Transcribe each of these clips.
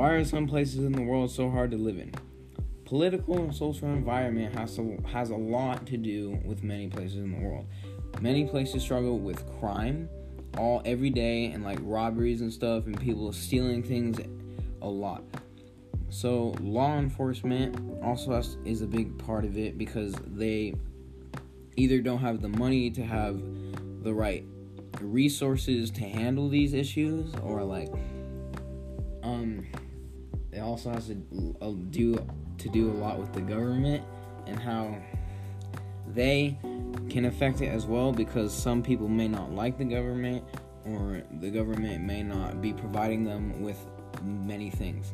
Why are some places in the world so hard to live in? Political and social environment has to, has a lot to do with many places in the world. Many places struggle with crime all every day and like robberies and stuff and people stealing things a lot. So law enforcement also has, is a big part of it because they either don't have the money to have the right resources to handle these issues or like um it also has to uh, do to do a lot with the government and how they can affect it as well because some people may not like the government or the government may not be providing them with many things.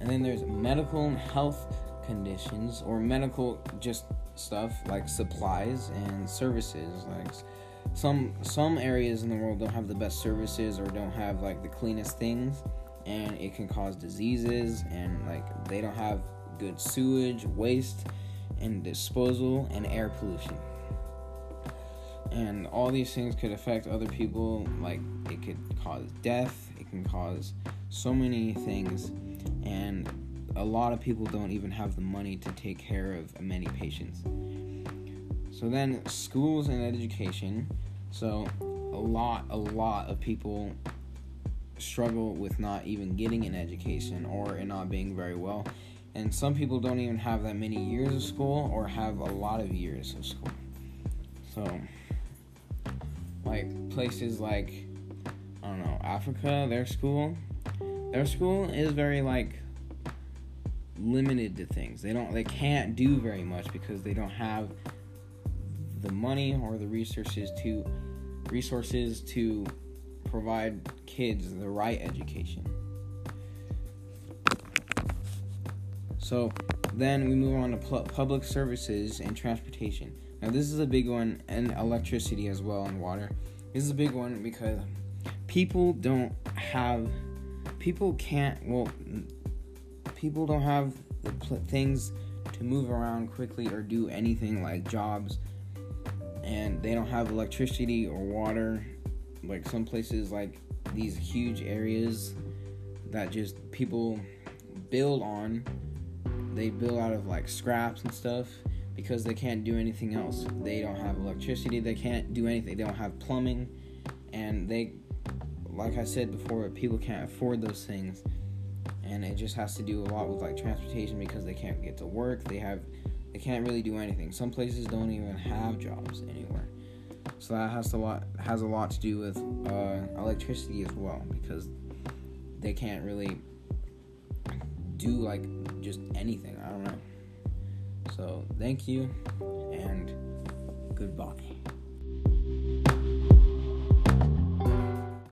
And then there's medical and health conditions or medical just stuff like supplies and services like some some areas in the world don't have the best services or don't have like the cleanest things and it can cause diseases and like they don't have good sewage waste and disposal and air pollution. And all these things could affect other people like it could cause death it can cause so many things and a lot of people don't even have the money to take care of many patients. So then schools and education so a lot a lot of people struggle with not even getting an education or it not being very well and some people don't even have that many years of school or have a lot of years of school so like places like I don't know Africa, their school, their school is very like limited to things. They don't they can't do very much because they don't have the money or the resources to resources to provide kids the right education. So then we move on to pu- public services and transportation. Now, this is a big one, and electricity as well, and water. This is a big one because people don't have, people can't, well, people don't have the pl- things to move around quickly or do anything like jobs, and they don't have electricity or water. Like some places, like these huge areas that just people build on, they build out of like scraps and stuff because they can't do anything else. They don't have electricity, they can't do anything, they don't have plumbing, and they, like I said before, people can't afford those things. And it just has to do a lot with like transportation because they can't get to work. They have, they can't really do anything. Some places don't even have jobs anywhere. So that has a lot has a lot to do with uh, electricity as well because they can't really do like just anything. I don't know. So thank you and goodbye.